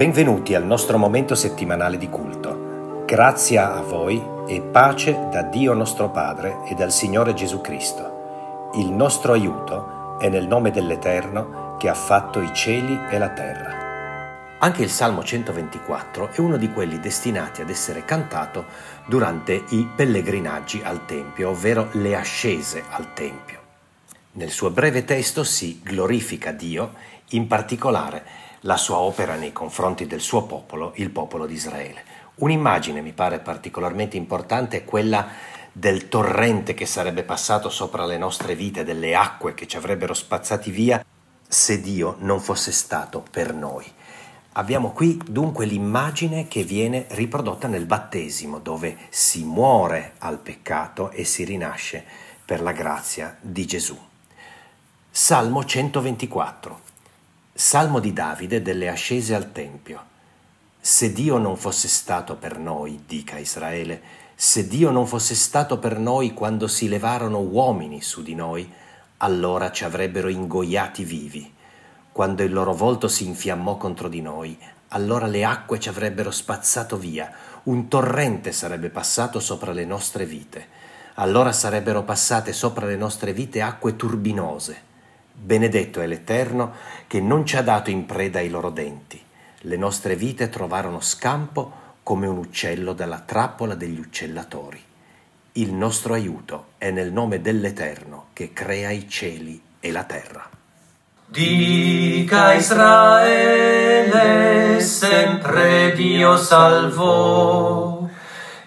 Benvenuti al nostro momento settimanale di culto. Grazia a voi e pace da Dio nostro Padre e dal Signore Gesù Cristo. Il nostro aiuto è nel nome dell'Eterno che ha fatto i cieli e la terra. Anche il Salmo 124 è uno di quelli destinati ad essere cantato durante i pellegrinaggi al Tempio, ovvero le ascese al Tempio. Nel suo breve testo si glorifica Dio, in particolare la sua opera nei confronti del suo popolo, il popolo di Israele. Un'immagine mi pare particolarmente importante è quella del torrente che sarebbe passato sopra le nostre vite, delle acque che ci avrebbero spazzati via se Dio non fosse stato per noi. Abbiamo qui dunque l'immagine che viene riprodotta nel battesimo, dove si muore al peccato e si rinasce per la grazia di Gesù. Salmo 124. Salmo di Davide delle ascese al Tempio. Se Dio non fosse stato per noi, dica Israele, se Dio non fosse stato per noi quando si levarono uomini su di noi, allora ci avrebbero ingoiati vivi. Quando il loro volto si infiammò contro di noi, allora le acque ci avrebbero spazzato via, un torrente sarebbe passato sopra le nostre vite. Allora sarebbero passate sopra le nostre vite acque turbinose Benedetto è l'Eterno che non ci ha dato in preda ai loro denti. Le nostre vite trovarono scampo come un uccello dalla trappola degli uccellatori. Il nostro aiuto è nel nome dell'Eterno che crea i cieli e la terra. Dica Israele, sempre Dio salvò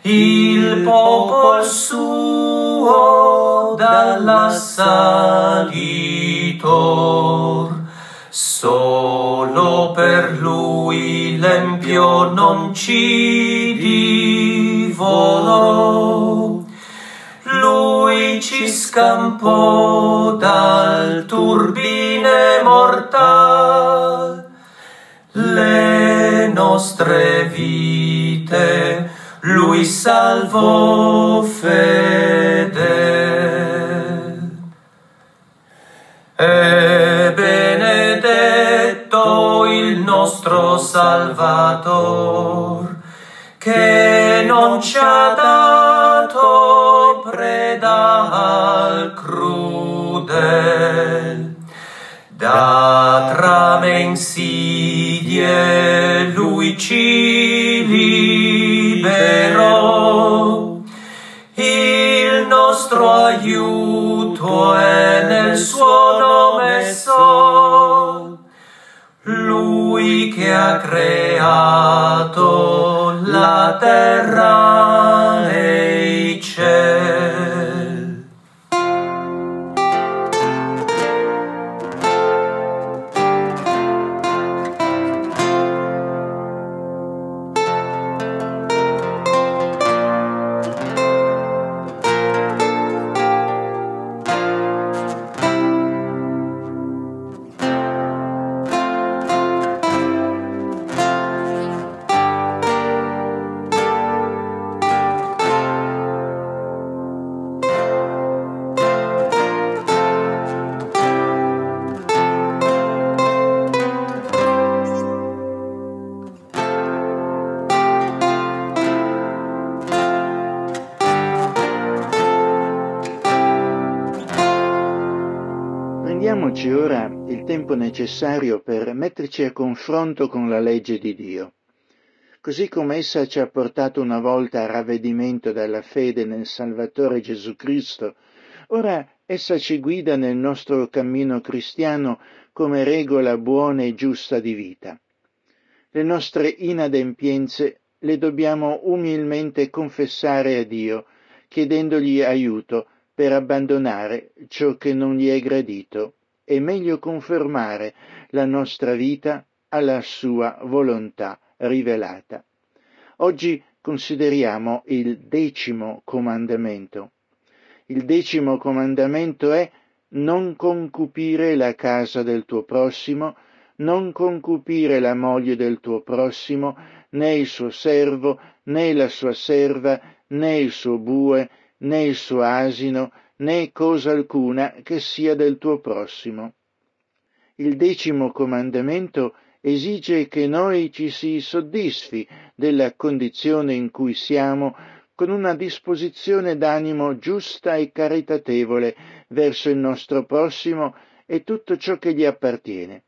il popolo suo dalla salita vincitor. Solo per lui l'empio non ci divorò. Lui ci scampò dal turbine mortal. Le nostre vite lui salvò fedele. E benedetto il nostro Salvator, che non ci ha dato preda al crudel. Da trame insidie lui ci liberò, il nostro aiuto è lui che ha creato la terra e i cieli. Necessario per metterci a confronto con la legge di Dio. Così come essa ci ha portato una volta a ravvedimento dalla fede nel Salvatore Gesù Cristo, ora essa ci guida nel nostro cammino cristiano come regola buona e giusta di vita. Le nostre inadempienze le dobbiamo umilmente confessare a Dio, chiedendogli aiuto per abbandonare ciò che non gli è gradito e meglio confermare la nostra vita alla sua volontà rivelata. Oggi consideriamo il decimo comandamento. Il decimo comandamento è non concupire la casa del tuo prossimo, non concupire la moglie del tuo prossimo, né il suo servo, né la sua serva, né il suo bue, né il suo asino, né cosa alcuna che sia del tuo prossimo. Il decimo comandamento esige che noi ci si soddisfi della condizione in cui siamo con una disposizione d'animo giusta e caritatevole verso il nostro prossimo e tutto ciò che gli appartiene.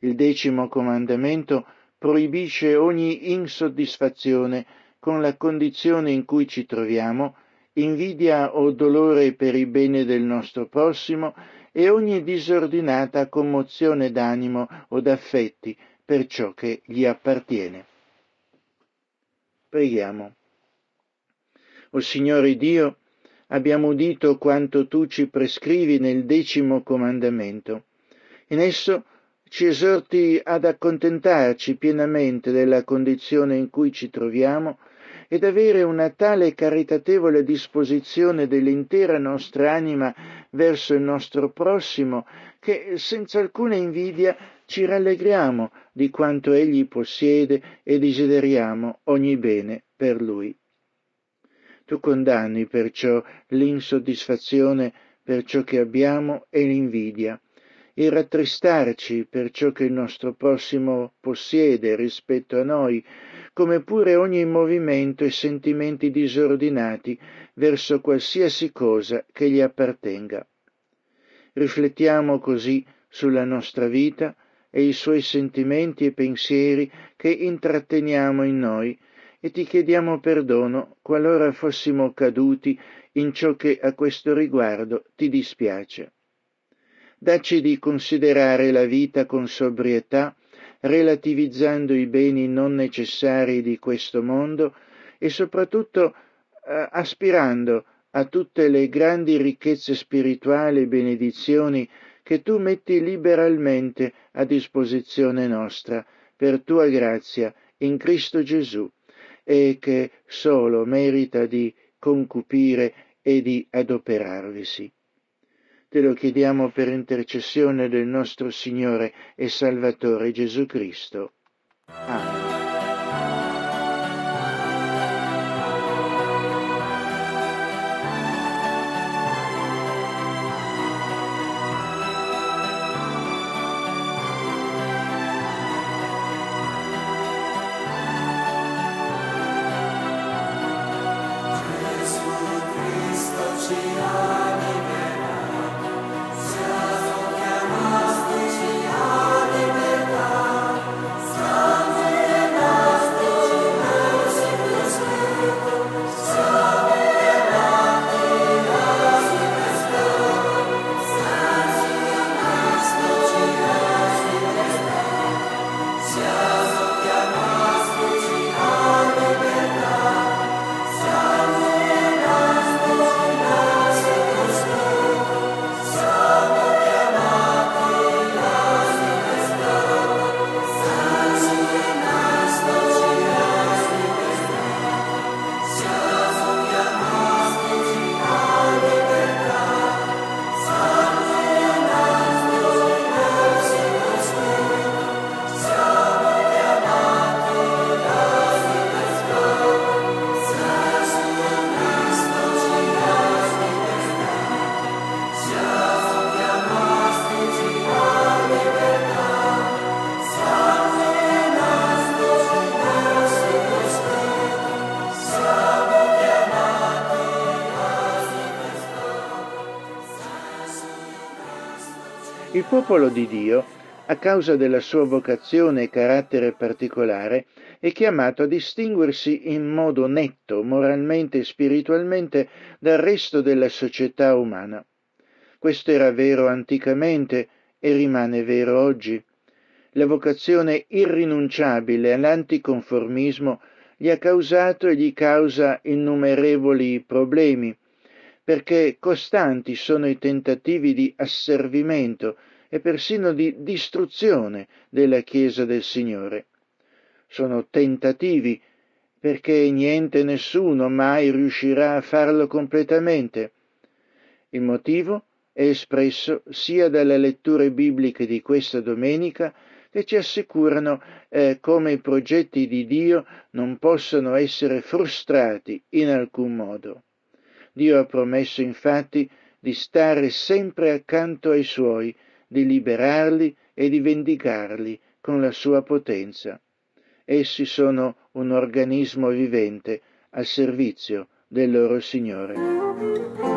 Il decimo comandamento proibisce ogni insoddisfazione con la condizione in cui ci troviamo, invidia o dolore per il bene del nostro prossimo e ogni disordinata commozione d'animo o d'affetti per ciò che gli appartiene. Preghiamo. O Signore Dio, abbiamo udito quanto tu ci prescrivi nel decimo comandamento. In esso ci esorti ad accontentarci pienamente della condizione in cui ci troviamo ed avere una tale caritatevole disposizione dell'intera nostra anima verso il nostro prossimo che senza alcuna invidia ci rallegriamo di quanto egli possiede e desideriamo ogni bene per lui. Tu condanni perciò l'insoddisfazione per ciò che abbiamo e l'invidia, il rattristarci per ciò che il nostro prossimo possiede rispetto a noi, come pure ogni movimento e sentimenti disordinati verso qualsiasi cosa che gli appartenga. Riflettiamo così sulla nostra vita e i suoi sentimenti e pensieri che intratteniamo in noi e ti chiediamo perdono qualora fossimo caduti in ciò che a questo riguardo ti dispiace. Dacci di considerare la vita con sobrietà, relativizzando i beni non necessari di questo mondo e soprattutto eh, aspirando a tutte le grandi ricchezze spirituali e benedizioni che tu metti liberalmente a disposizione nostra per tua grazia in Cristo Gesù e che solo merita di concupire e di adoperarvisi. Te lo chiediamo per intercessione del nostro Signore e Salvatore Gesù Cristo. Amen. Popolo di Dio, a causa della sua vocazione e carattere particolare, è chiamato a distinguersi in modo netto, moralmente e spiritualmente, dal resto della società umana. Questo era vero anticamente e rimane vero oggi. La vocazione irrinunciabile all'anticonformismo gli ha causato e gli causa innumerevoli problemi, perché costanti sono i tentativi di asservimento e persino di distruzione della Chiesa del Signore. Sono tentativi perché niente nessuno mai riuscirà a farlo completamente. Il motivo è espresso sia dalle letture bibliche di questa domenica che ci assicurano eh, come i progetti di Dio non possono essere frustrati in alcun modo. Dio ha promesso infatti di stare sempre accanto ai suoi di liberarli e di vendicarli con la sua potenza. Essi sono un organismo vivente al servizio del loro Signore.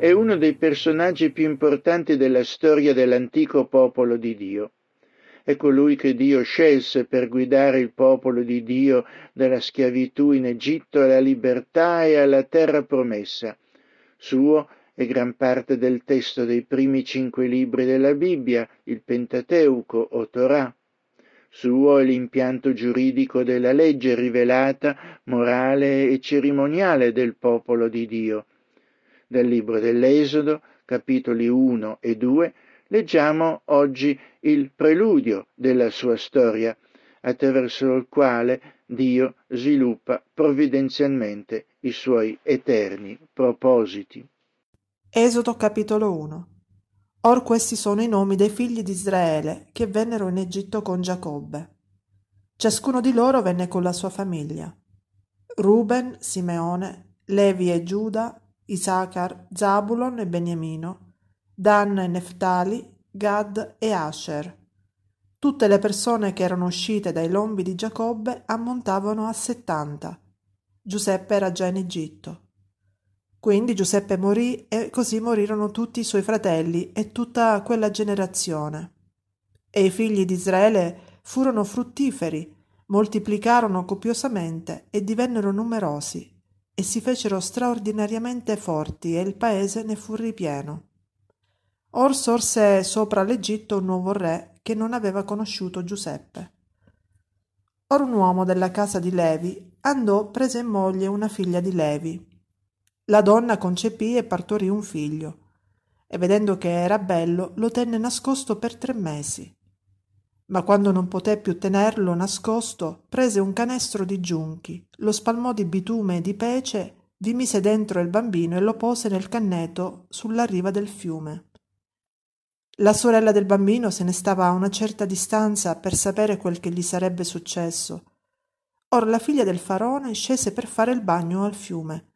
È uno dei personaggi più importanti della storia dell'antico popolo di Dio. È colui che Dio scelse per guidare il popolo di Dio dalla schiavitù in Egitto alla libertà e alla terra promessa. Suo è gran parte del testo dei primi cinque libri della Bibbia, il Pentateuco o Torah. Suo è l'impianto giuridico della legge rivelata, morale e cerimoniale del popolo di Dio del libro dell'Esodo, capitoli 1 e 2, leggiamo oggi il preludio della sua storia, attraverso il quale Dio sviluppa provvidenzialmente i suoi eterni propositi. Esodo capitolo 1 Or questi sono i nomi dei figli di Israele che vennero in Egitto con Giacobbe. Ciascuno di loro venne con la sua famiglia. Ruben, Simeone, Levi e Giuda, Isachar, Zabulon e Beniamino, Dan e Neftali, Gad e Asher. Tutte le persone che erano uscite dai lombi di Giacobbe ammontavano a settanta. Giuseppe era già in Egitto. Quindi Giuseppe morì e così morirono tutti i suoi fratelli e tutta quella generazione. E i figli di Israele furono fruttiferi, moltiplicarono copiosamente e divennero numerosi e si fecero straordinariamente forti e il paese ne fu ripieno. Or sorse sopra l'Egitto un nuovo re che non aveva conosciuto Giuseppe. Or un uomo della casa di Levi andò prese in moglie una figlia di Levi. La donna concepì e partorì un figlio, e vedendo che era bello lo tenne nascosto per tre mesi ma quando non poté più tenerlo nascosto, prese un canestro di giunchi, lo spalmò di bitume e di pece, vi mise dentro il bambino e lo pose nel canneto sulla riva del fiume. La sorella del bambino se ne stava a una certa distanza per sapere quel che gli sarebbe successo. Or la figlia del faraone scese per fare il bagno al fiume.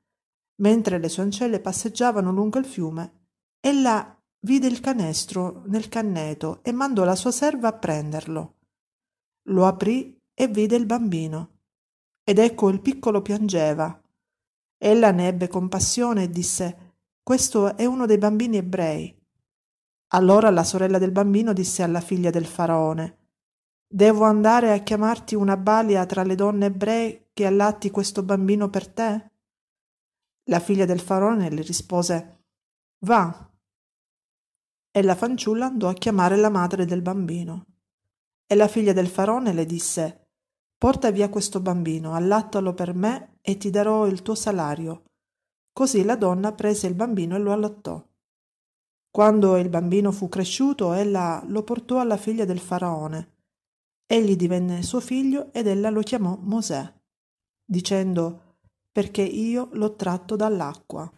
Mentre le sue ancelle passeggiavano lungo il fiume, ella vide il canestro nel canneto e mandò la sua serva a prenderlo. Lo aprì e vide il bambino. Ed ecco il piccolo piangeva. Ella ne ebbe compassione e disse Questo è uno dei bambini ebrei. Allora la sorella del bambino disse alla figlia del faraone Devo andare a chiamarti una balia tra le donne ebree che allatti questo bambino per te? La figlia del faraone le rispose Va, e la fanciulla andò a chiamare la madre del bambino. E la figlia del faraone le disse Porta via questo bambino, allattalo per me e ti darò il tuo salario. Così la donna prese il bambino e lo allattò. Quando il bambino fu cresciuto, ella lo portò alla figlia del faraone. Egli divenne suo figlio ed ella lo chiamò Mosè, dicendo perché io l'ho tratto dall'acqua.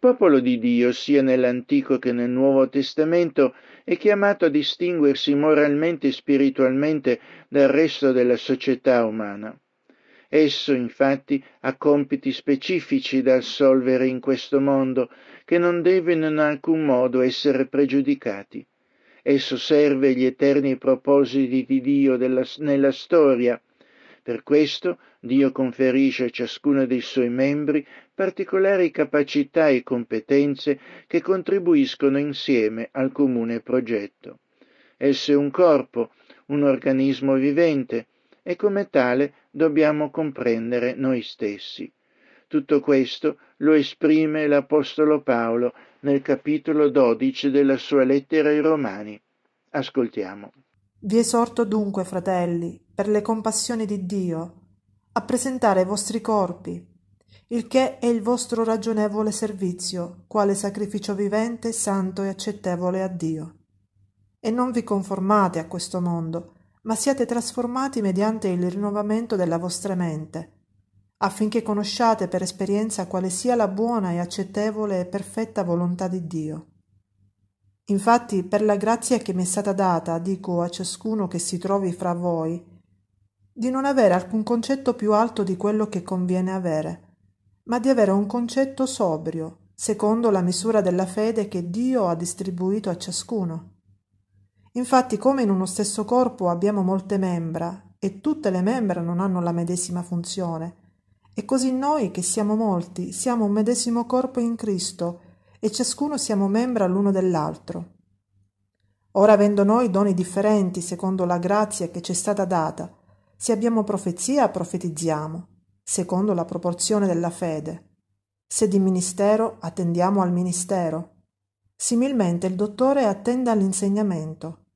Popolo di Dio, sia nell'Antico che nel Nuovo Testamento, è chiamato a distinguersi moralmente e spiritualmente dal resto della società umana. Esso infatti ha compiti specifici da assolvere in questo mondo che non devono in alcun modo essere pregiudicati. Esso serve gli eterni propositi di Dio della, nella storia. Per questo Dio conferisce a ciascuno dei suoi membri particolari capacità e competenze che contribuiscono insieme al comune progetto. Esso è un corpo, un organismo vivente e come tale dobbiamo comprendere noi stessi. Tutto questo lo esprime l'Apostolo Paolo nel capitolo 12 della sua lettera ai Romani. Ascoltiamo. Vi esorto dunque, fratelli, per le compassioni di Dio, a presentare i vostri corpi, il che è il vostro ragionevole servizio, quale sacrificio vivente, santo e accettevole a Dio. E non vi conformate a questo mondo, ma siate trasformati mediante il rinnovamento della vostra mente, affinché conosciate per esperienza quale sia la buona e accettevole e perfetta volontà di Dio. Infatti, per la grazia che mi è stata data, dico a ciascuno che si trovi fra voi, di non avere alcun concetto più alto di quello che conviene avere, ma di avere un concetto sobrio, secondo la misura della fede che Dio ha distribuito a ciascuno. Infatti, come in uno stesso corpo abbiamo molte membra, e tutte le membra non hanno la medesima funzione, e così noi, che siamo molti, siamo un medesimo corpo in Cristo, e ciascuno siamo membra l'uno dell'altro. Ora avendo noi doni differenti secondo la grazia che ci è stata data, se abbiamo profezia, profetizziamo, secondo la proporzione della fede. Se di ministero, attendiamo al ministero. Similmente il dottore attenda all'insegnamento.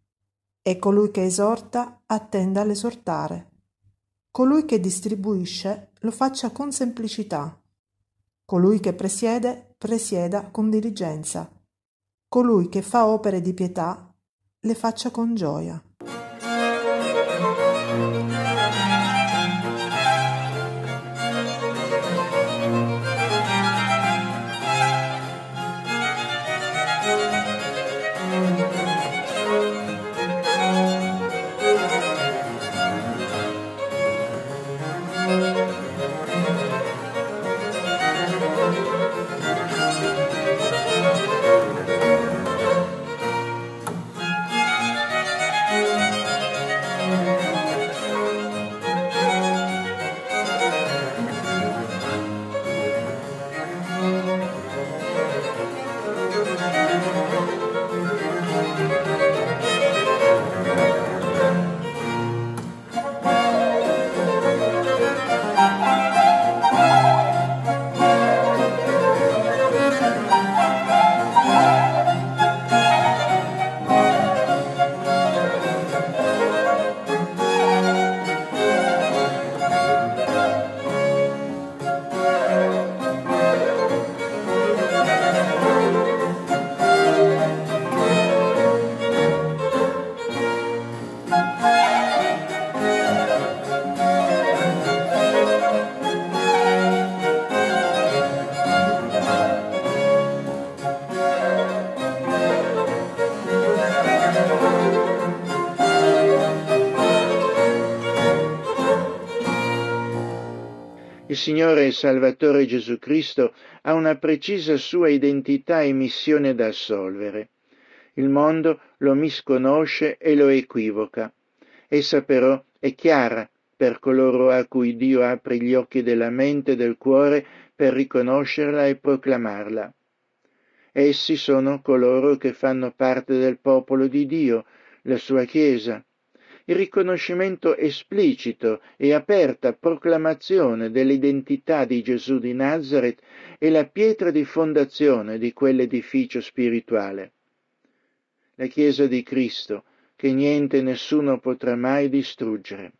E colui che esorta attenda all'esortare. Colui che distribuisce lo faccia con semplicità. Colui che presiede, presieda con diligenza. Colui che fa opere di pietà, le faccia con gioia. Il Signore e Salvatore Gesù Cristo ha una precisa sua identità e missione da assolvere. Il mondo lo misconosce e lo equivoca. Essa però è chiara per coloro a cui Dio apre gli occhi della mente e del cuore per riconoscerla e proclamarla. Essi sono coloro che fanno parte del popolo di Dio, la sua Chiesa, il riconoscimento esplicito e aperta proclamazione dell'identità di Gesù di Nazareth è la pietra di fondazione di quell'edificio spirituale. La Chiesa di Cristo, che niente e nessuno potrà mai distruggere.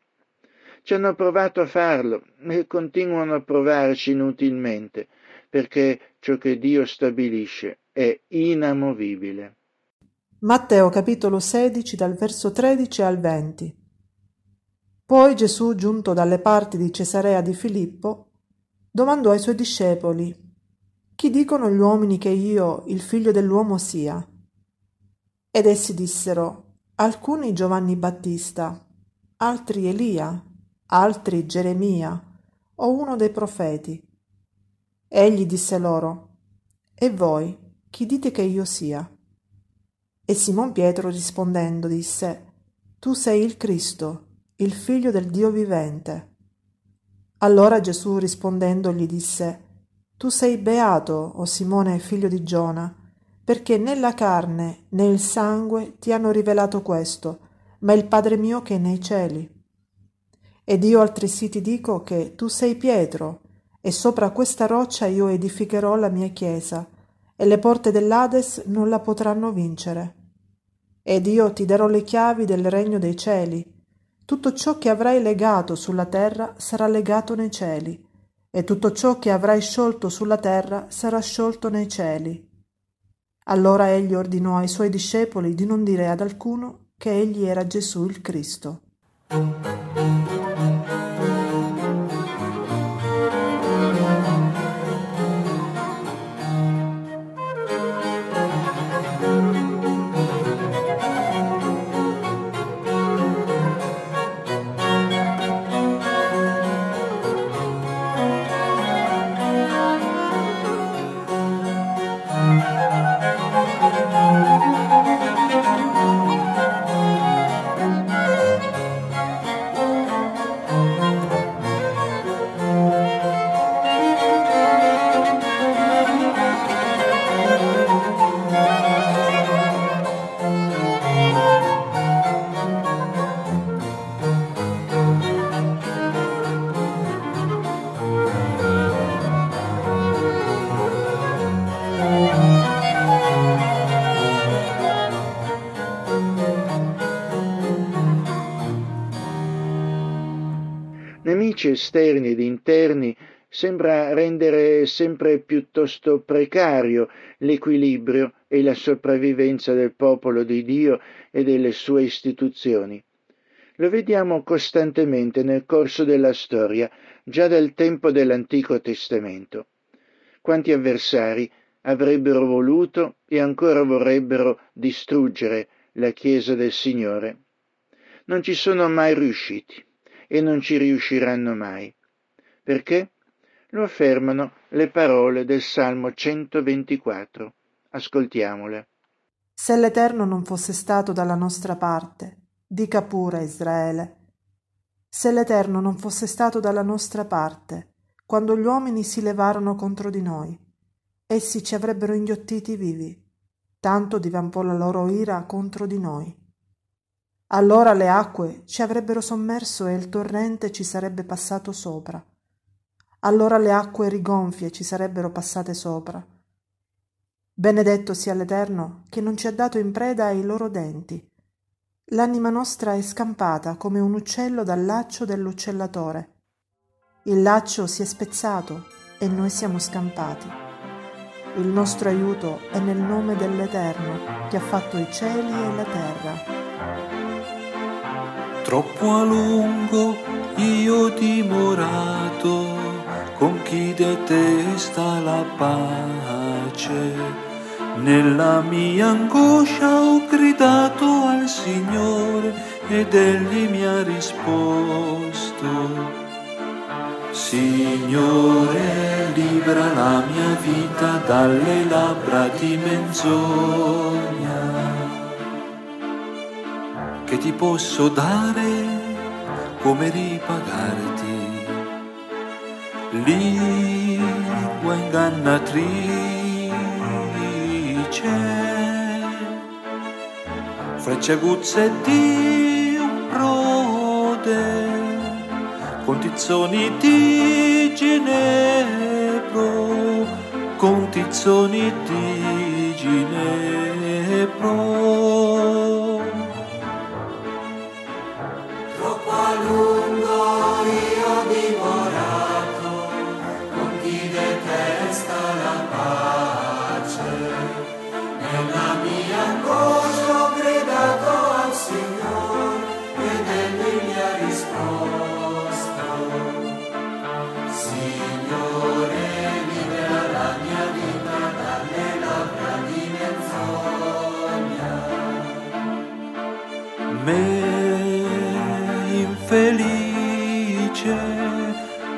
Ci hanno provato a farlo e continuano a provarci inutilmente, perché ciò che Dio stabilisce è inamovibile. Matteo capitolo 16 dal verso 13 al 20. Poi Gesù, giunto dalle parti di Cesarea di Filippo, domandò ai suoi discepoli, chi dicono gli uomini che io, il figlio dell'uomo, sia? Ed essi dissero, alcuni Giovanni Battista, altri Elia, altri Geremia, o uno dei profeti. Egli disse loro, E voi, chi dite che io sia? E Simon Pietro rispondendo disse, Tu sei il Cristo, il figlio del Dio vivente. Allora Gesù rispondendo gli disse, Tu sei beato, o Simone figlio di Giona, perché né la carne né il sangue ti hanno rivelato questo, ma il Padre mio che è nei cieli. Ed io altresì ti dico che tu sei Pietro, e sopra questa roccia io edificherò la mia chiesa, e le porte dell'Ades non la potranno vincere. Ed io ti darò le chiavi del regno dei cieli. Tutto ciò che avrai legato sulla terra sarà legato nei cieli, e tutto ciò che avrai sciolto sulla terra sarà sciolto nei cieli. Allora egli ordinò ai suoi discepoli di non dire ad alcuno che egli era Gesù il Cristo. Esterni ed interni sembra rendere sempre piuttosto precario l'equilibrio e la sopravvivenza del popolo di Dio e delle sue istituzioni. Lo vediamo costantemente nel corso della storia, già dal tempo dell'Antico Testamento. Quanti avversari avrebbero voluto e ancora vorrebbero distruggere la Chiesa del Signore. Non ci sono mai riusciti e non ci riusciranno mai. Perché? Lo affermano le parole del Salmo 124. Ascoltiamole. Se l'Eterno non fosse stato dalla nostra parte, dica pure Israele. Se l'Eterno non fosse stato dalla nostra parte, quando gli uomini si levarono contro di noi, essi ci avrebbero inghiottiti vivi, tanto divampò la loro ira contro di noi. Allora le acque ci avrebbero sommerso e il torrente ci sarebbe passato sopra. Allora le acque rigonfie ci sarebbero passate sopra. Benedetto sia l'Eterno che non ci ha dato in preda ai loro denti. L'anima nostra è scampata come un uccello dal laccio dell'uccellatore. Il laccio si è spezzato e noi siamo scampati. Il nostro aiuto è nel nome dell'Eterno che ha fatto i cieli e la terra. Troppo a lungo io ho dimorato con chi detesta la pace. Nella mia angoscia ho gridato al Signore ed Egli mi ha risposto. Signore, libera la mia vita dalle labbra di menzogna che ti posso dare come ripagarti. Lingua ingannatrice, frecce aguzze di un prode, con tizzoni di ginepro, con tizzoni di ginepro. Hallelujah.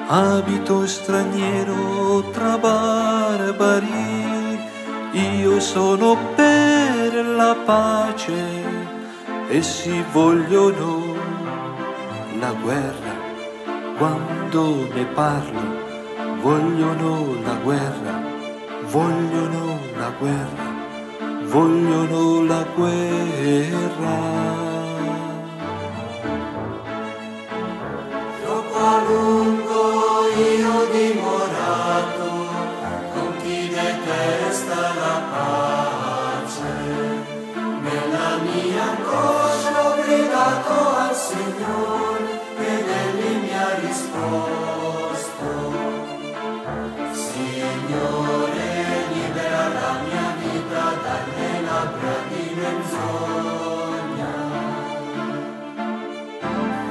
Abito straniero tra barbari, io sono per la pace, essi vogliono la guerra, quando ne parlo, vogliono la guerra, vogliono la guerra, vogliono la guerra.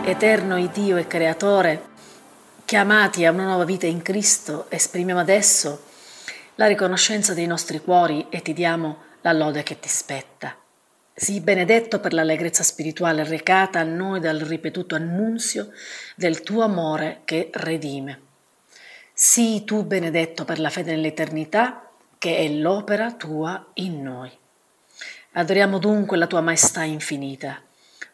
Eterno Dio e Creatore, chiamati a una nuova vita in Cristo, esprimiamo adesso la riconoscenza dei nostri cuori e ti diamo la lode che ti spetta. Sii benedetto per l'allegrezza spirituale recata a noi dal ripetuto annunzio del tuo amore che redime. Sii tu benedetto per la fede nell'eternità che è l'opera tua in noi. Adoriamo dunque la tua maestà infinita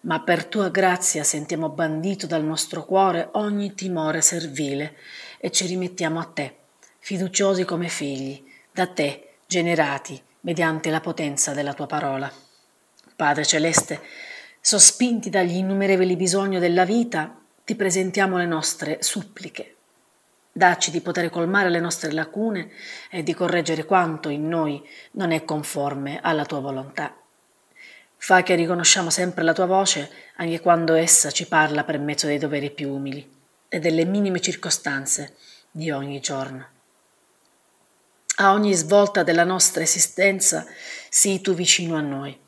ma per tua grazia sentiamo bandito dal nostro cuore ogni timore servile e ci rimettiamo a te, fiduciosi come figli, da te generati mediante la potenza della tua parola. Padre celeste, sospinti dagli innumerevoli bisogni della vita, ti presentiamo le nostre suppliche. Dacci di poter colmare le nostre lacune e di correggere quanto in noi non è conforme alla tua volontà. Fa che riconosciamo sempre la tua voce anche quando essa ci parla per mezzo dei doveri più umili e delle minime circostanze di ogni giorno. A ogni svolta della nostra esistenza sii tu vicino a noi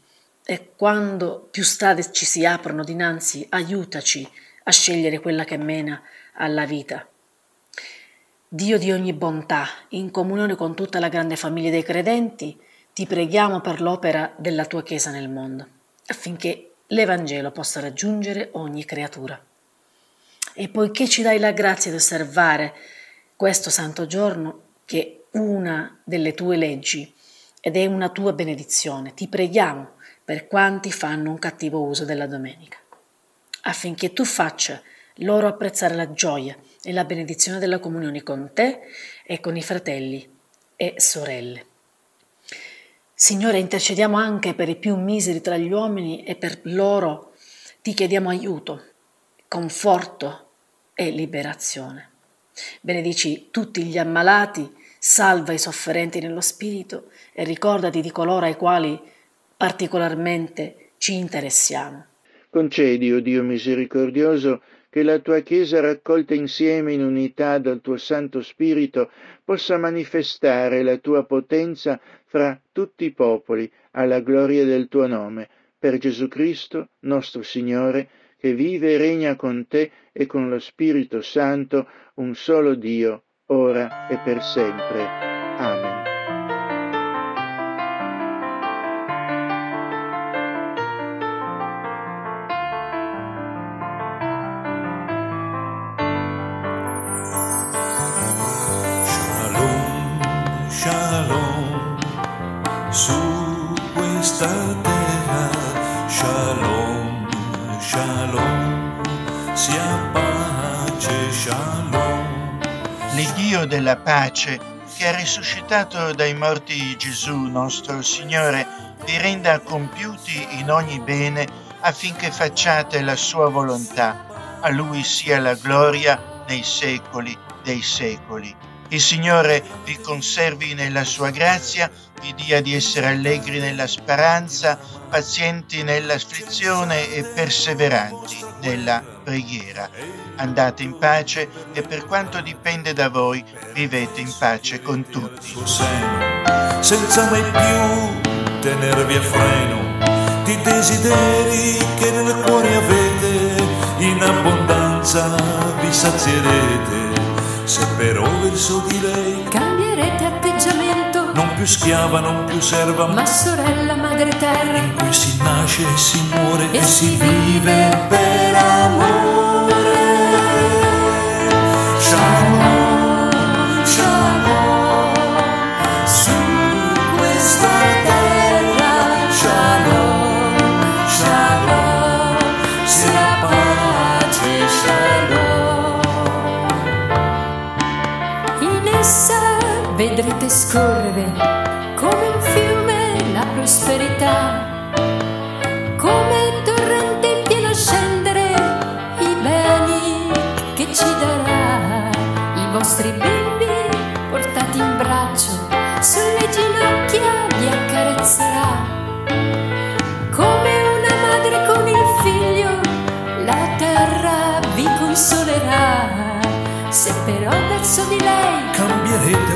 e quando più strade ci si aprono dinanzi, aiutaci a scegliere quella che mena alla vita. Dio di ogni bontà, in comunione con tutta la grande famiglia dei credenti, ti preghiamo per l'opera della tua Chiesa nel mondo, affinché l'Evangelo possa raggiungere ogni creatura. E poiché ci dai la grazia di osservare questo santo giorno, che è una delle tue leggi ed è una tua benedizione, ti preghiamo per quanti fanno un cattivo uso della domenica, affinché tu faccia loro apprezzare la gioia e la benedizione della comunione con te e con i fratelli e sorelle. Signore, intercediamo anche per i più miseri tra gli uomini e per loro ti chiediamo aiuto, conforto e liberazione. Benedici tutti gli ammalati, salva i sofferenti nello spirito e ricordati di coloro ai quali particolarmente ci interessiamo. Concedi, o oh Dio misericordioso, che la tua Chiesa raccolta insieme in unità dal tuo Santo Spirito possa manifestare la tua potenza fra tutti i popoli alla gloria del tuo nome, per Gesù Cristo, nostro Signore, che vive e regna con te e con lo Spirito Santo, un solo Dio, ora e per sempre. Amen. Sia pace, shalom. L'Iddio della pace, che ha risuscitato dai morti Gesù nostro Signore, vi renda compiuti in ogni bene affinché facciate la sua volontà. A Lui sia la gloria nei secoli dei secoli. Il Signore vi conservi nella sua grazia, vi dia di essere allegri nella speranza, pazienti nell'afflizione e perseveranti nella preghiera. Andate in pace e per quanto dipende da voi vivete in pace con tutti. Senza mai più tenervi a freno di desideri che nel cuore avete, in abbondanza vi sazierete se però verso di lei. Cambierete atteggiamento, non più schiava, non più serva, ma sorella, madre terra, in cui si nasce e si muore e, e si vive per amore. Vedrete scorrere come un fiume la prosperità, come torrente in pieno scendere i beni che ci darà i vostri bimbi portati in braccio sulle ginocchia li accarezzerà. Come una madre con il figlio la terra vi consolerà. Se però verso di lei Cambierete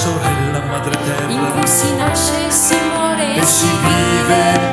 sorella madre in cui terra. si nasce e si muore E si vive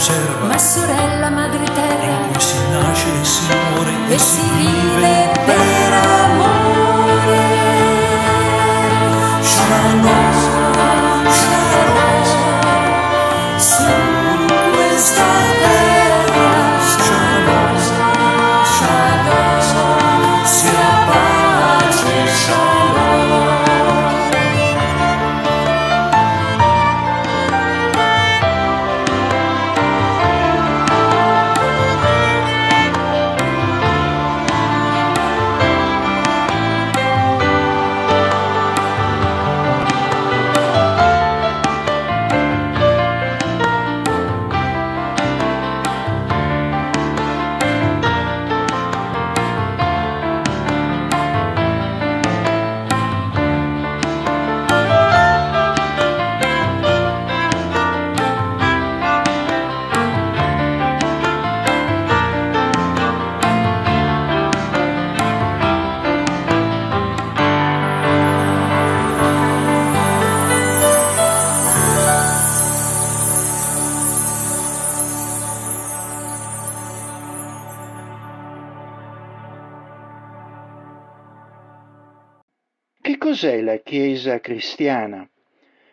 schiava, non più serva, ma sorella madre terra. in cui si nasce e si muore e si vive Chiesa cristiana?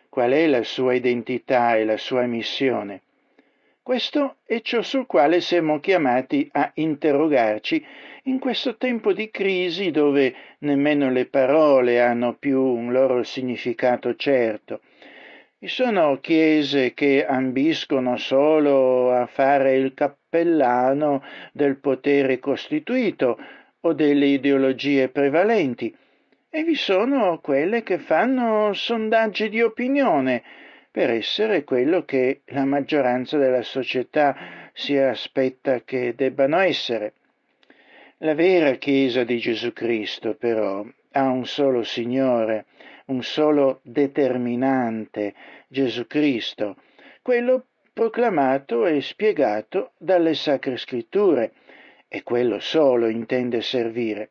Qual è la sua identità e la sua missione? Questo è ciò sul quale siamo chiamati a interrogarci in questo tempo di crisi dove nemmeno le parole hanno più un loro significato certo. Vi sono chiese che ambiscono solo a fare il cappellano del potere costituito o delle ideologie prevalenti e vi sono quelle che fanno sondaggi di opinione per essere quello che la maggioranza della società si aspetta che debbano essere. La vera Chiesa di Gesù Cristo, però, ha un solo Signore, un solo determinante, Gesù Cristo, quello proclamato e spiegato dalle Sacre Scritture, e quello solo intende servire.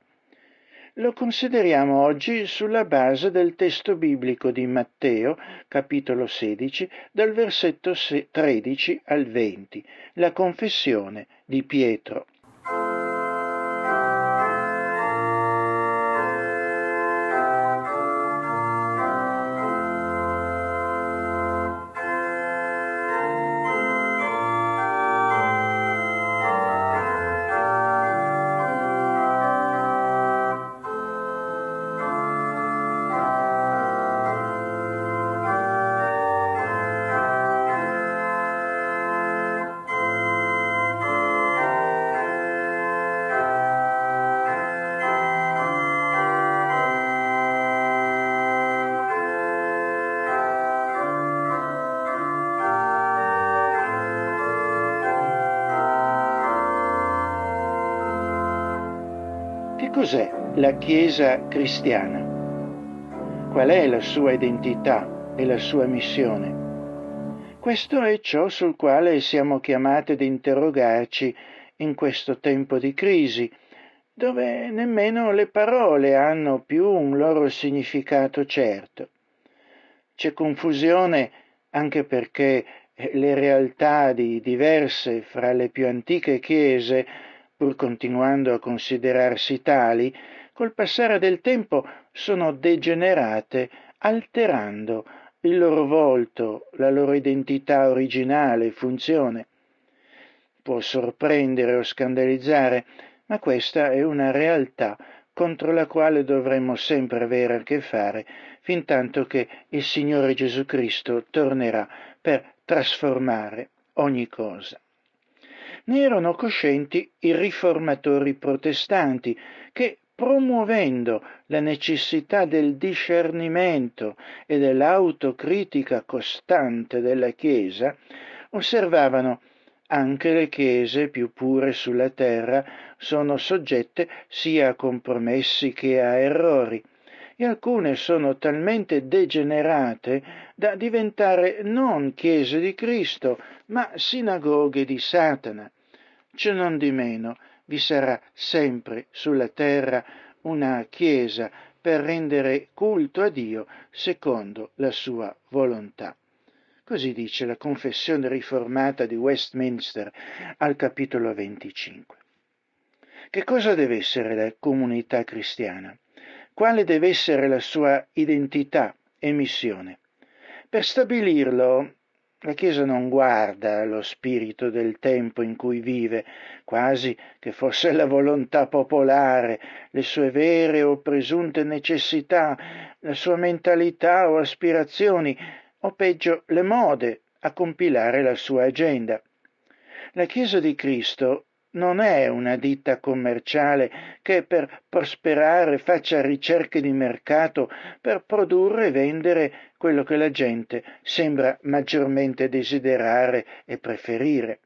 Lo consideriamo oggi sulla base del testo biblico di Matteo, capitolo 16, dal versetto 13 al 20, la confessione di Pietro. Cos'è la Chiesa cristiana? Qual è la sua identità e la sua missione? questo è ciò sul quale siamo chiamati ad interrogarci in questo tempo di crisi, dove nemmeno le parole hanno più un loro significato certo. C'è confusione anche perché le realtà di diverse fra le più antiche chiese, pur continuando a considerarsi tali, col passare del tempo sono degenerate, alterando il loro volto, la loro identità originale e funzione. Può sorprendere o scandalizzare, ma questa è una realtà contro la quale dovremmo sempre avere a che fare fin tanto che il Signore Gesù Cristo tornerà per trasformare ogni cosa. Ne erano coscienti i riformatori protestanti che, promuovendo la necessità del discernimento e dell'autocritica costante della Chiesa, osservavano anche le chiese più pure sulla terra sono soggette sia a compromessi che a errori, e alcune sono talmente degenerate da diventare non chiese di Cristo, ma sinagoghe di Satana. Ciò non di meno vi sarà sempre sulla terra una chiesa per rendere culto a Dio secondo la sua volontà. Così dice la confessione riformata di Westminster al capitolo 25. Che cosa deve essere la comunità cristiana? Quale deve essere la sua identità e missione? Per stabilirlo, la Chiesa non guarda lo spirito del tempo in cui vive, quasi che fosse la volontà popolare, le sue vere o presunte necessità, la sua mentalità o aspirazioni, o peggio le mode a compilare la sua agenda. La Chiesa di Cristo non è una ditta commerciale che per prosperare faccia ricerche di mercato per produrre e vendere quello che la gente sembra maggiormente desiderare e preferire.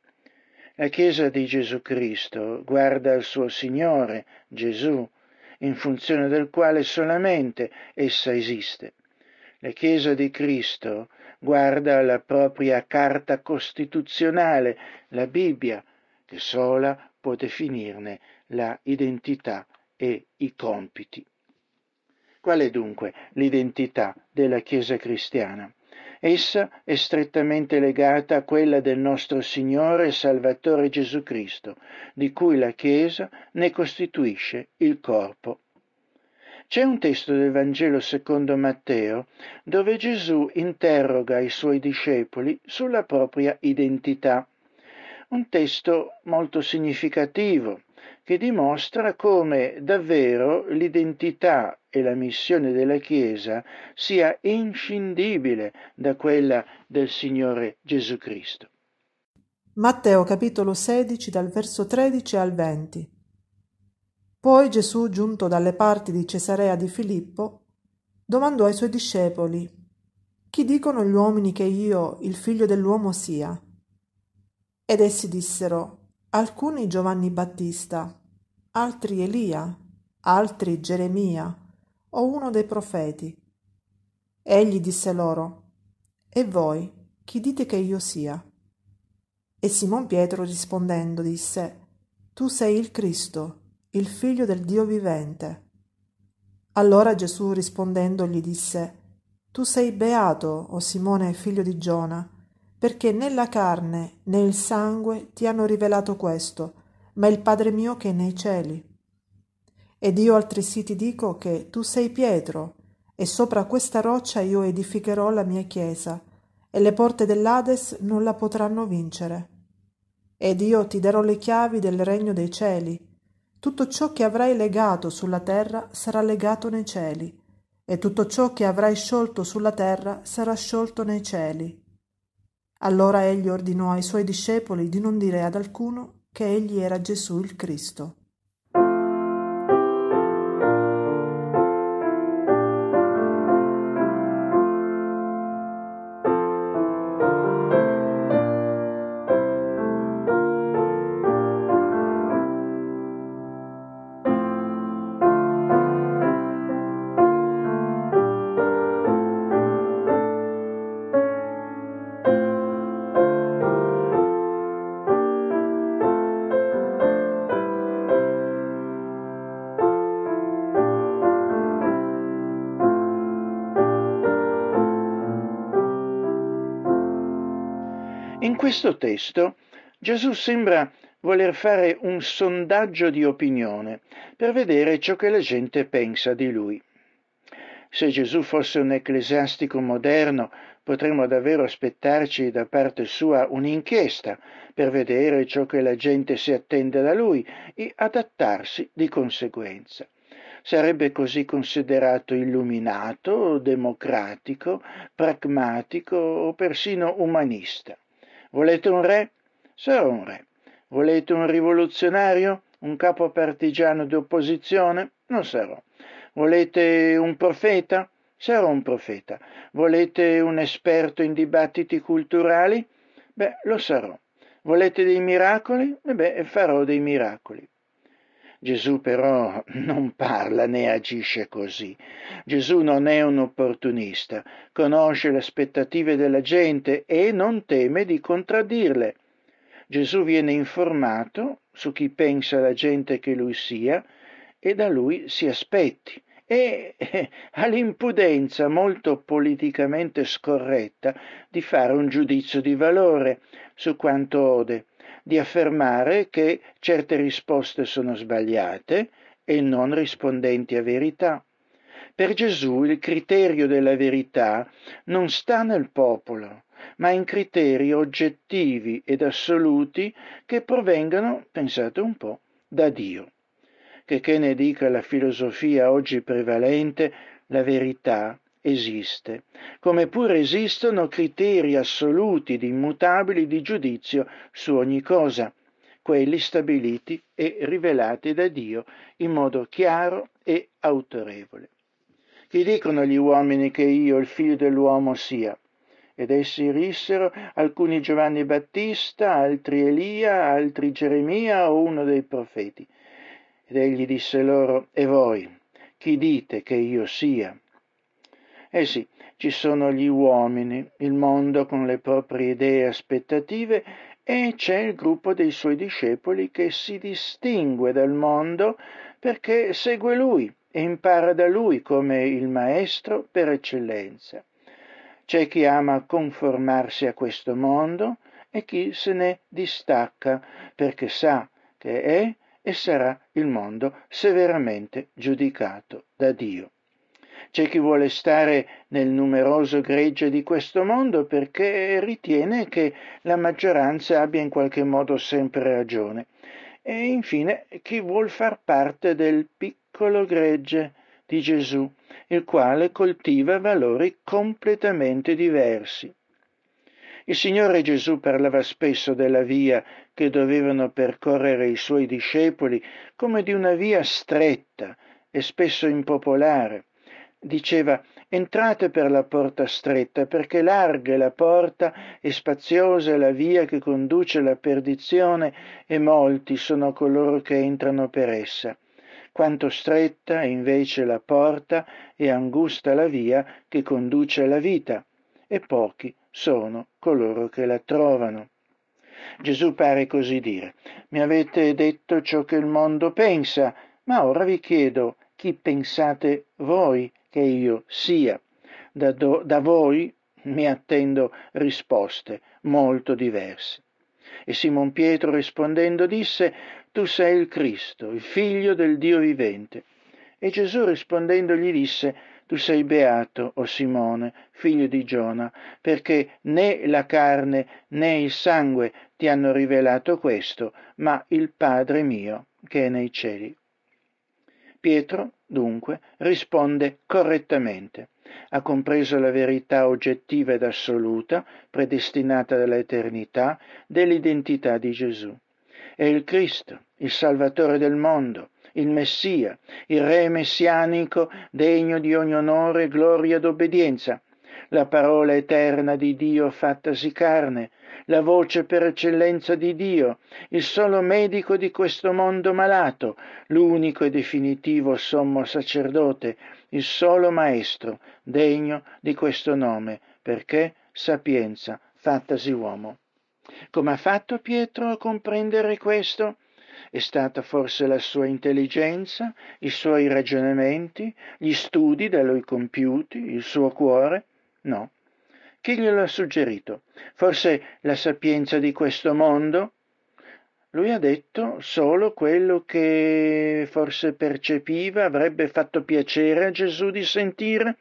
La Chiesa di Gesù Cristo guarda al suo Signore, Gesù, in funzione del quale solamente essa esiste. La Chiesa di Cristo guarda alla propria carta costituzionale, la Bibbia, che sola può definirne la identità e i compiti. Qual è dunque l'identità della Chiesa cristiana? Essa è strettamente legata a quella del nostro Signore e Salvatore Gesù Cristo, di cui la Chiesa ne costituisce il corpo. C'è un testo del Vangelo secondo Matteo dove Gesù interroga i suoi discepoli sulla propria identità un testo molto significativo che dimostra come davvero l'identità e la missione della Chiesa sia inscindibile da quella del Signore Gesù Cristo. Matteo capitolo 16 dal verso 13 al 20. Poi Gesù, giunto dalle parti di Cesarea di Filippo, domandò ai suoi discepoli, Chi dicono gli uomini che io, il figlio dell'uomo, sia? Ed essi dissero, alcuni Giovanni Battista, altri Elia, altri Geremia o uno dei profeti. Egli disse loro, E voi, chi dite che io sia? E Simon Pietro rispondendo disse, Tu sei il Cristo, il figlio del Dio vivente. Allora Gesù rispondendo gli disse, Tu sei beato, o Simone figlio di Giona, perché né la carne né il sangue ti hanno rivelato questo, ma il Padre mio che è nei cieli. Ed io altresì ti dico che tu sei Pietro, e sopra questa roccia io edificherò la mia chiesa, e le porte dell'Ades non la potranno vincere. Ed io ti darò le chiavi del regno dei cieli. Tutto ciò che avrai legato sulla terra sarà legato nei cieli, e tutto ciò che avrai sciolto sulla terra sarà sciolto nei cieli. Allora egli ordinò ai suoi discepoli di non dire ad alcuno che egli era Gesù il Cristo. Questo testo Gesù sembra voler fare un sondaggio di opinione per vedere ciò che la gente pensa di lui. Se Gesù fosse un ecclesiastico moderno, potremmo davvero aspettarci da parte sua un'inchiesta per vedere ciò che la gente si attende da lui e adattarsi di conseguenza. Sarebbe così considerato illuminato, democratico, pragmatico o persino umanista. Volete un re? Sarò un re. Volete un rivoluzionario? Un capo partigiano di opposizione? Non sarò. Volete un profeta? Sarò un profeta. Volete un esperto in dibattiti culturali? Beh, lo sarò. Volete dei miracoli? E beh, farò dei miracoli. Gesù però non parla né agisce così. Gesù non è un opportunista, conosce le aspettative della gente e non teme di contraddirle. Gesù viene informato su chi pensa la gente che lui sia e da lui si aspetti e ha l'impudenza molto politicamente scorretta di fare un giudizio di valore su quanto ode, di affermare che certe risposte sono sbagliate e non rispondenti a verità. Per Gesù il criterio della verità non sta nel popolo, ma in criteri oggettivi ed assoluti che provengono, pensate un po', da Dio che che ne dica la filosofia oggi prevalente, la verità esiste, come pure esistono criteri assoluti ed immutabili di giudizio su ogni cosa, quelli stabiliti e rivelati da Dio in modo chiaro e autorevole. Chi dicono gli uomini che io, il figlio dell'uomo, sia? Ed essi rissero alcuni Giovanni Battista, altri Elia, altri Geremia o uno dei profeti. Ed egli disse loro, e voi, chi dite che io sia? Eh sì, ci sono gli uomini, il mondo con le proprie idee e aspettative, e c'è il gruppo dei suoi discepoli che si distingue dal mondo perché segue lui e impara da lui come il maestro per eccellenza. C'è chi ama conformarsi a questo mondo e chi se ne distacca perché sa che è e sarà il mondo severamente giudicato da Dio. C'è chi vuole stare nel numeroso gregge di questo mondo perché ritiene che la maggioranza abbia in qualche modo sempre ragione. E infine chi vuol far parte del piccolo gregge di Gesù, il quale coltiva valori completamente diversi. Il Signore Gesù parlava spesso della via che dovevano percorrere i suoi discepoli come di una via stretta e spesso impopolare. Diceva entrate per la porta stretta perché larga è la porta e spaziosa è la via che conduce alla perdizione e molti sono coloro che entrano per essa. Quanto stretta è invece la porta e angusta la via che conduce alla vita e pochi sono coloro che la trovano. Gesù pare così dire, mi avete detto ciò che il mondo pensa, ma ora vi chiedo chi pensate voi che io sia. Da, do, da voi mi attendo risposte molto diverse. E Simon Pietro rispondendo disse, Tu sei il Cristo, il figlio del Dio vivente. E Gesù rispondendo gli disse, tu sei beato, o Simone, figlio di Giona, perché né la carne né il sangue ti hanno rivelato questo, ma il Padre mio che è nei cieli. Pietro, dunque, risponde correttamente. Ha compreso la verità oggettiva ed assoluta, predestinata dall'eternità, dell'identità di Gesù. È il Cristo, il Salvatore del mondo, il Messia, il Re messianico degno di ogni onore, gloria ed obbedienza, la parola eterna di Dio fattasi carne, la voce per eccellenza di Dio, il solo medico di questo mondo malato, l'unico e definitivo sommo sacerdote, il solo maestro degno di questo nome, perché sapienza fattasi uomo. Come ha fatto Pietro a comprendere questo? È stata forse la sua intelligenza, i suoi ragionamenti, gli studi da lui compiuti, il suo cuore? No. Chi glielo ha suggerito? Forse la sapienza di questo mondo? Lui ha detto solo quello che forse percepiva, avrebbe fatto piacere a Gesù di sentire?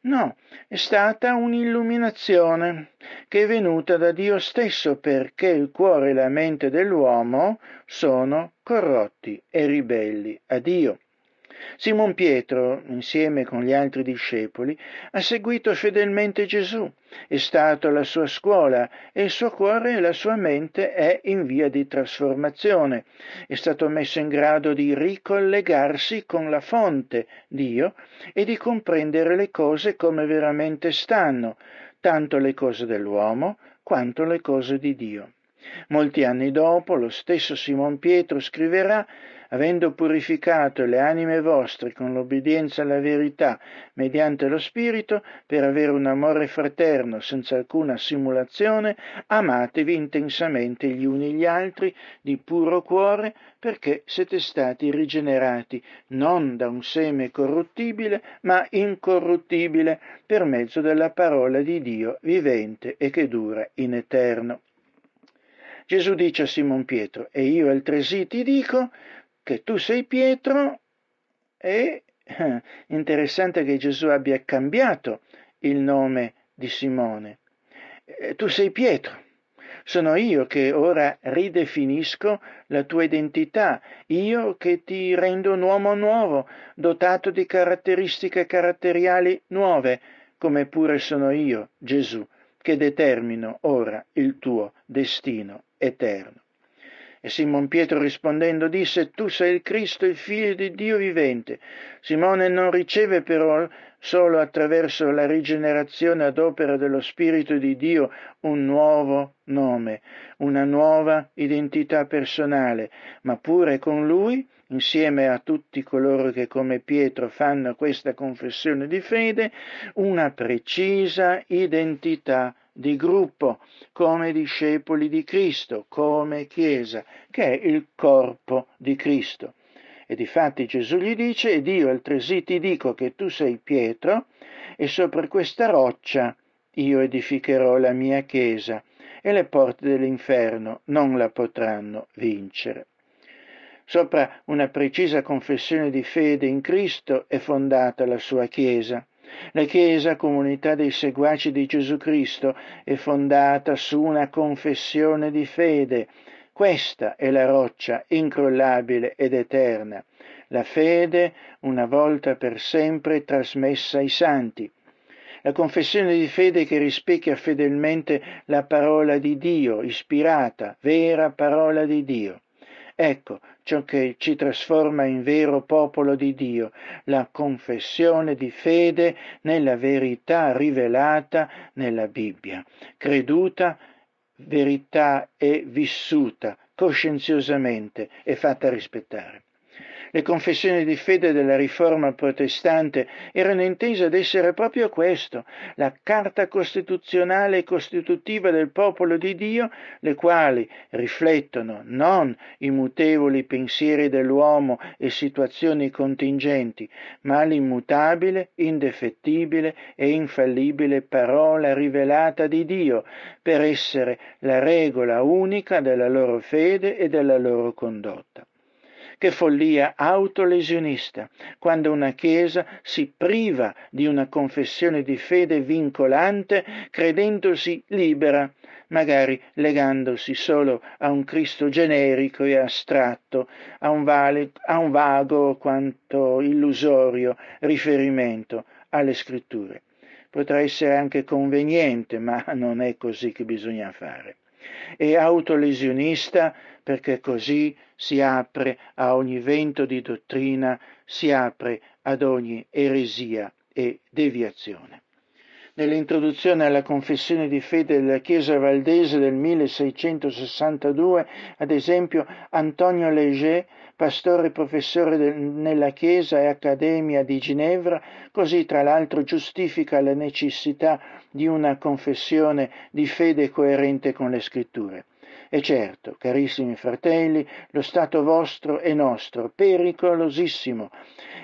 No, è stata un'illuminazione che è venuta da Dio stesso perché il cuore e la mente dell'uomo sono corrotti e ribelli a Dio. Simon Pietro, insieme con gli altri discepoli, ha seguito fedelmente Gesù, è stato alla sua scuola e il suo cuore e la sua mente è in via di trasformazione, è stato messo in grado di ricollegarsi con la fonte, Dio, e di comprendere le cose come veramente stanno, tanto le cose dell'uomo quanto le cose di Dio. Molti anni dopo, lo stesso Simon Pietro scriverà avendo purificato le anime vostre con l'obbedienza alla verità mediante lo Spirito, per avere un amore fraterno senza alcuna simulazione, amatevi intensamente gli uni gli altri di puro cuore, perché siete stati rigenerati non da un seme corruttibile, ma incorruttibile, per mezzo della parola di Dio vivente e che dura in eterno. Gesù dice a Simon Pietro, e io altresì ti dico, che tu sei Pietro e eh, interessante che Gesù abbia cambiato il nome di Simone. Eh, tu sei Pietro. Sono io che ora ridefinisco la tua identità, io che ti rendo un uomo nuovo, dotato di caratteristiche caratteriali nuove, come pure sono io, Gesù, che determino ora il tuo destino eterno. E Simon Pietro rispondendo disse, Tu sei il Cristo, il figlio di Dio vivente. Simone non riceve però solo attraverso la rigenerazione ad opera dello Spirito di Dio un nuovo nome, una nuova identità personale, ma pure con lui, insieme a tutti coloro che come Pietro fanno questa confessione di fede, una precisa identità di gruppo, come discepoli di Cristo, come Chiesa, che è il corpo di Cristo. E difatti Gesù gli dice, ed io altresì ti dico che tu sei Pietro, e sopra questa roccia io edificherò la mia Chiesa, e le porte dell'inferno non la potranno vincere. Sopra una precisa confessione di fede in Cristo è fondata la sua Chiesa. La Chiesa, comunità dei seguaci di Gesù Cristo, è fondata su una confessione di fede. Questa è la roccia incrollabile ed eterna. La fede, una volta per sempre trasmessa ai santi. La confessione di fede che rispecchia fedelmente la parola di Dio, ispirata, vera parola di Dio. Ecco ciò che ci trasforma in vero popolo di Dio, la confessione di fede nella verità rivelata nella Bibbia, creduta, verità e vissuta coscienziosamente e fatta rispettare. Le confessioni di fede della riforma protestante erano intese ad essere proprio questo, la carta costituzionale e costitutiva del popolo di Dio, le quali riflettono non i mutevoli pensieri dell'uomo e situazioni contingenti, ma l'immutabile, indefettibile e infallibile parola rivelata di Dio, per essere la regola unica della loro fede e della loro condotta. Che follia autolesionista, quando una Chiesa si priva di una confessione di fede vincolante, credendosi libera, magari legandosi solo a un Cristo generico e astratto, a un, vale, a un vago quanto illusorio riferimento alle scritture. Potrà essere anche conveniente, ma non è così che bisogna fare. È autolesionista perché così si apre a ogni vento di dottrina, si apre ad ogni eresia e deviazione. Nell'introduzione alla confessione di fede della Chiesa valdese del 1662, ad esempio, Antonio Leger, pastore e professore del, nella Chiesa e Accademia di Ginevra, così tra l'altro giustifica la necessità di una confessione di fede coerente con le scritture. E certo, carissimi fratelli, lo stato vostro è nostro, pericolosissimo,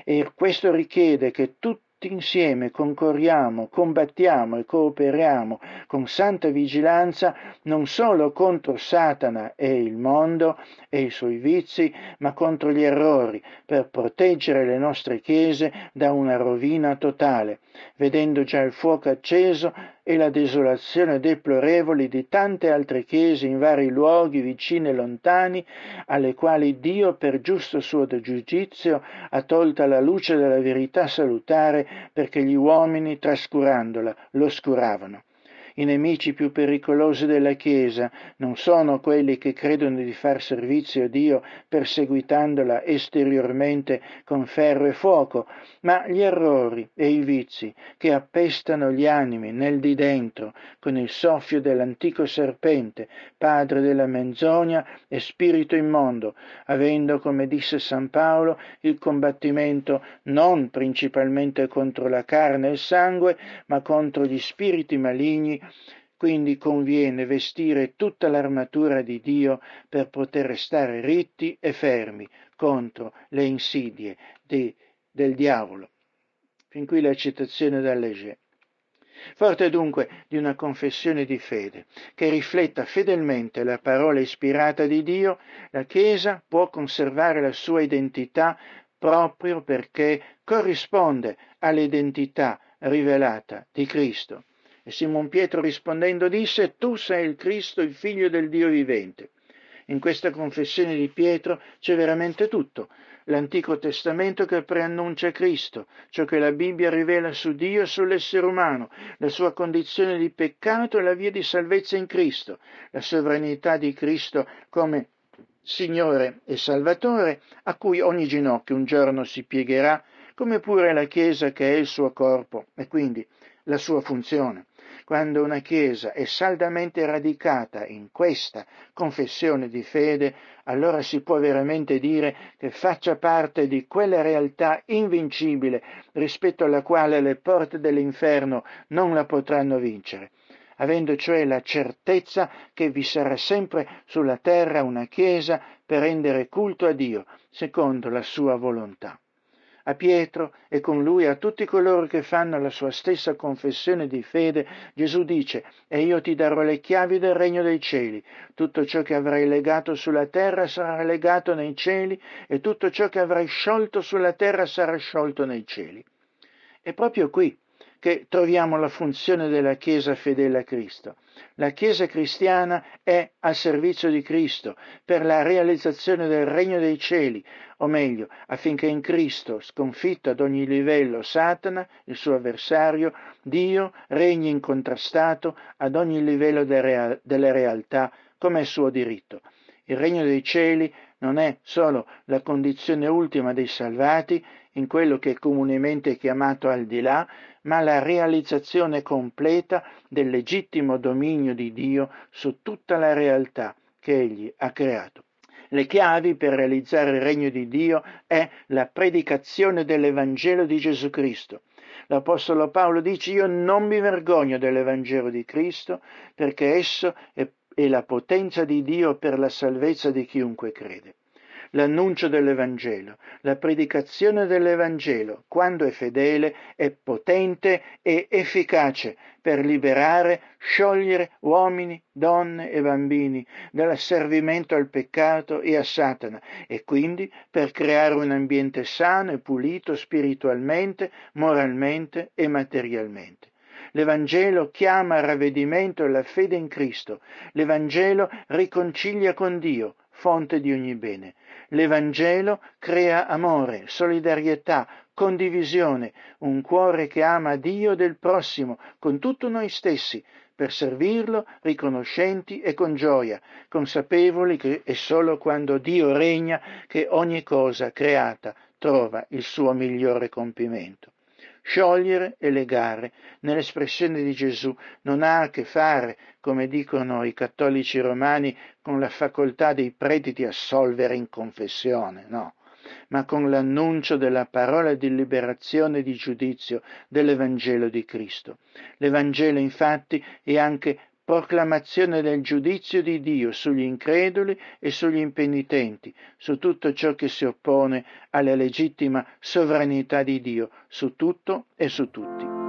e questo richiede che tutti insieme concorriamo, combattiamo e cooperiamo con santa vigilanza non solo contro Satana e il mondo e i suoi vizi, ma contro gli errori, per proteggere le nostre chiese da una rovina totale, vedendo già il fuoco acceso e la desolazione deplorevoli di tante altre chiese in vari luoghi vicini e lontani, alle quali Dio per giusto suo giudizio ha tolta la luce della verità salutare perché gli uomini, trascurandola, l'oscuravano. I nemici più pericolosi della Chiesa. Non sono quelli che credono di far servizio a Dio perseguitandola esteriormente con ferro e fuoco, ma gli errori e i vizi che appestano gli animi nel di dentro con il soffio dell'antico serpente, padre della menzogna e spirito immondo, avendo, come disse San Paolo, il combattimento non principalmente contro la carne e il sangue, ma contro gli spiriti maligni quindi conviene vestire tutta l'armatura di Dio per poter restare ritti e fermi contro le insidie di, del diavolo. Fin qui la citazione da Leger. Forte dunque di una confessione di fede che rifletta fedelmente la parola ispirata di Dio, la Chiesa può conservare la sua identità proprio perché corrisponde all'identità rivelata di Cristo. E Simon Pietro rispondendo disse, Tu sei il Cristo, il figlio del Dio vivente. In questa confessione di Pietro c'è veramente tutto. L'Antico Testamento che preannuncia Cristo, ciò che la Bibbia rivela su Dio e sull'essere umano, la sua condizione di peccato e la via di salvezza in Cristo, la sovranità di Cristo come Signore e Salvatore, a cui ogni ginocchio un giorno si piegherà, come pure la Chiesa che è il suo corpo e quindi la sua funzione. Quando una Chiesa è saldamente radicata in questa confessione di fede, allora si può veramente dire che faccia parte di quella realtà invincibile rispetto alla quale le porte dell'inferno non la potranno vincere avendo cioè la certezza che vi sarà sempre sulla terra una Chiesa per rendere culto a Dio, secondo la sua volontà a Pietro e con lui a tutti coloro che fanno la sua stessa confessione di fede, Gesù dice, e io ti darò le chiavi del regno dei cieli, tutto ciò che avrai legato sulla terra sarà legato nei cieli e tutto ciò che avrai sciolto sulla terra sarà sciolto nei cieli. È proprio qui che troviamo la funzione della Chiesa fedele a Cristo. La Chiesa cristiana è al servizio di Cristo per la realizzazione del regno dei cieli, o meglio, affinché in Cristo, sconfitto ad ogni livello Satana, il suo avversario, Dio regni incontrastato ad ogni livello delle realtà come è suo diritto. Il regno dei cieli non è solo la condizione ultima dei salvati, in quello che è comunemente chiamato al di là, ma la realizzazione completa del legittimo dominio di Dio su tutta la realtà che Egli ha creato. Le chiavi per realizzare il regno di Dio è la predicazione dell'Evangelo di Gesù Cristo. L'Apostolo Paolo dice io non mi vergogno dell'Evangelo di Cristo perché esso è, è la potenza di Dio per la salvezza di chiunque crede l'annuncio dell'Evangelo. La predicazione dell'Evangelo, quando è fedele, è potente e efficace per liberare, sciogliere uomini, donne e bambini dall'asservimento al peccato e a Satana e quindi per creare un ambiente sano e pulito spiritualmente, moralmente e materialmente. L'Evangelo chiama al ravvedimento e alla fede in Cristo. L'Evangelo riconcilia con Dio, fonte di ogni bene. L'Evangelo crea amore, solidarietà, condivisione, un cuore che ama Dio del prossimo con tutto noi stessi, per servirlo riconoscenti e con gioia, consapevoli che è solo quando Dio regna che ogni cosa creata trova il suo migliore compimento. Sciogliere e legare, nell'espressione di Gesù, non ha a che fare, come dicono i cattolici romani, con la facoltà dei preti di assolvere in confessione, no, ma con l'annuncio della parola di liberazione e di giudizio dell'Evangelo di Cristo. L'Evangelo infatti è anche proclamazione del giudizio di Dio sugli increduli e sugli impenitenti, su tutto ciò che si oppone alla legittima sovranità di Dio, su tutto e su tutti.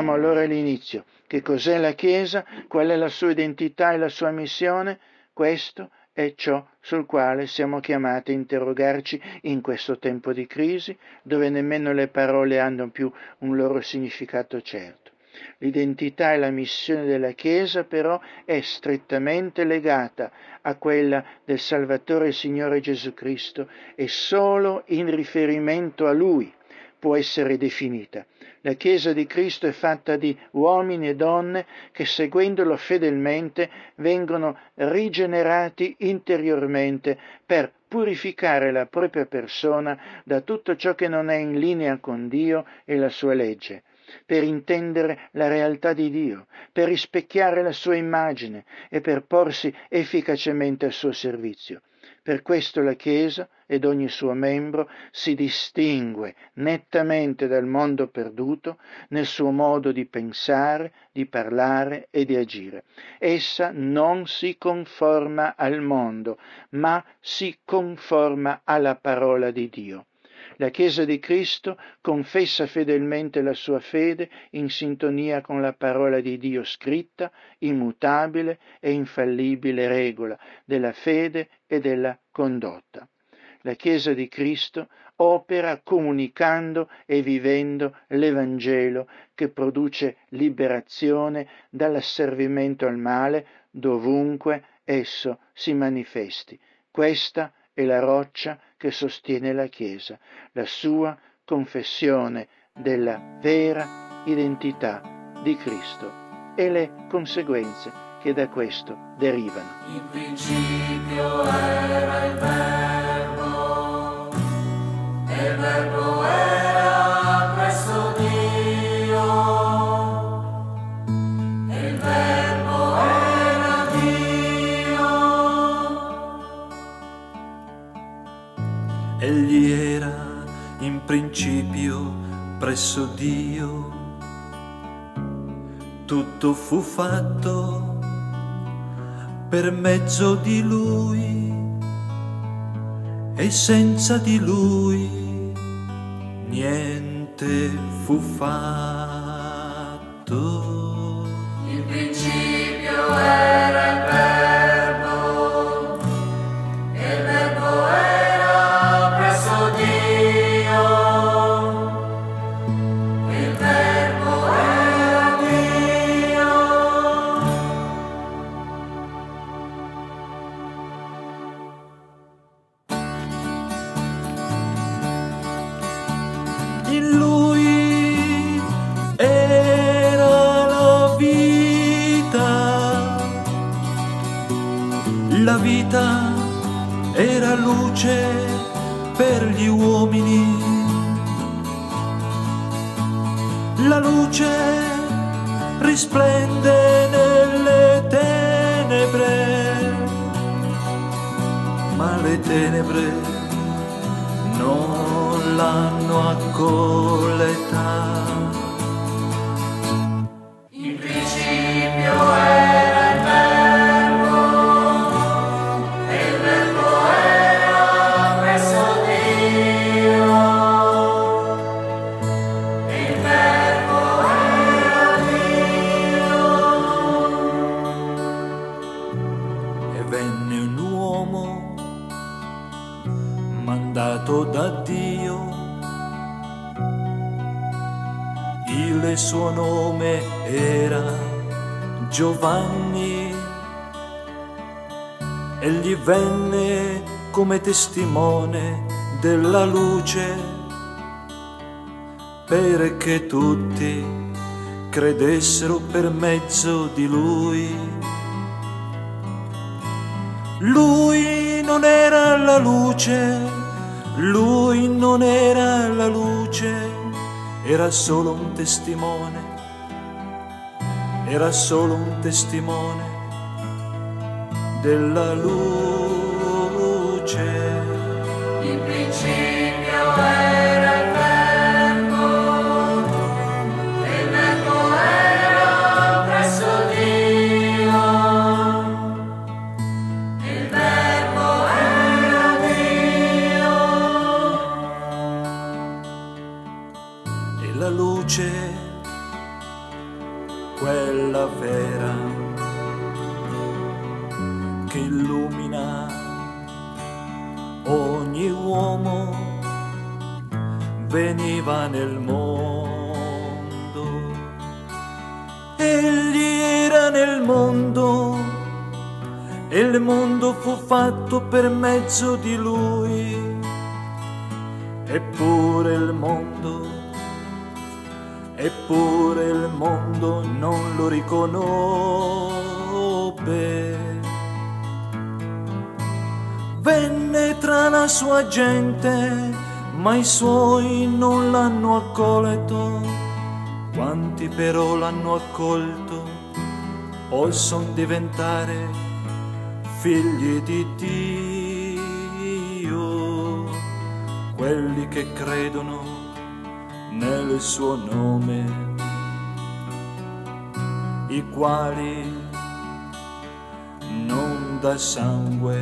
Dicevamo allora all'inizio che cos'è la Chiesa, qual è la sua identità e la sua missione, questo è ciò sul quale siamo chiamati a interrogarci in questo tempo di crisi, dove nemmeno le parole hanno più un loro significato certo. L'identità e la missione della Chiesa però è strettamente legata a quella del Salvatore e Signore Gesù Cristo e solo in riferimento a Lui può essere definita. La Chiesa di Cristo è fatta di uomini e donne che seguendolo fedelmente vengono rigenerati interiormente per purificare la propria persona da tutto ciò che non è in linea con Dio e la sua legge per intendere la realtà di Dio, per rispecchiare la sua immagine e per porsi efficacemente al suo servizio. Per questo la Chiesa ed ogni suo membro si distingue nettamente dal mondo perduto nel suo modo di pensare, di parlare e di agire. Essa non si conforma al mondo, ma si conforma alla parola di Dio. La Chiesa di Cristo confessa fedelmente la sua fede in sintonia con la parola di Dio scritta, immutabile e infallibile regola della fede e della condotta. La Chiesa di Cristo opera comunicando e vivendo l'Evangelo che produce liberazione dall'asservimento al male dovunque esso si manifesti. Questa è la roccia che sostiene la Chiesa, la sua confessione della vera identità di Cristo e le conseguenze che da questo derivano. In principio era il verbo, principio presso Dio, tutto fu fatto per mezzo di Lui e senza di Lui niente fu fatto. In principio era testimone della luce perché tutti credessero per mezzo di lui. Lui non era la luce, lui non era la luce, era solo un testimone, era solo un testimone della luce. Mezzo di lui, eppure il mondo eppure il mondo non lo riconobbe. Venne tra la sua gente, ma i suoi non l'hanno accolto. Quanti però l'hanno accolto possono diventare figli di Dio, quelli che credono nel suo nome, i quali non da sangue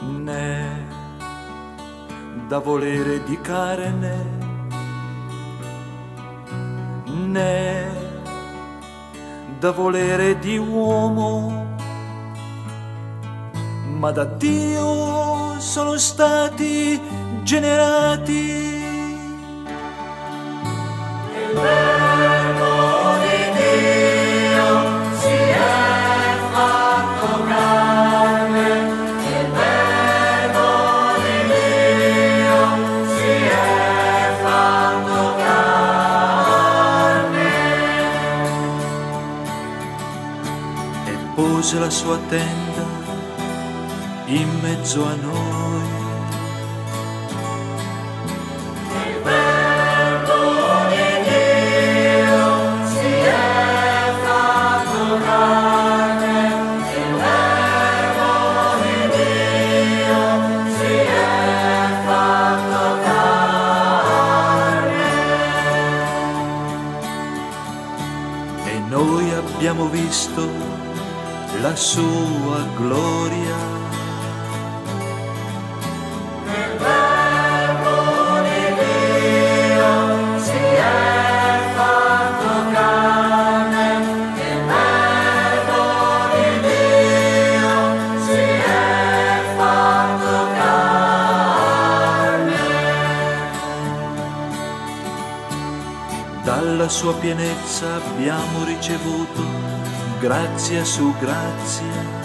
né da volere di carne né da volere di uomo, ma da Dio sono stati generati. Pose la sua tenda in mezzo a noi. Fatto carne. Dalla sua pienezza abbiamo ricevuto grazia su grazia.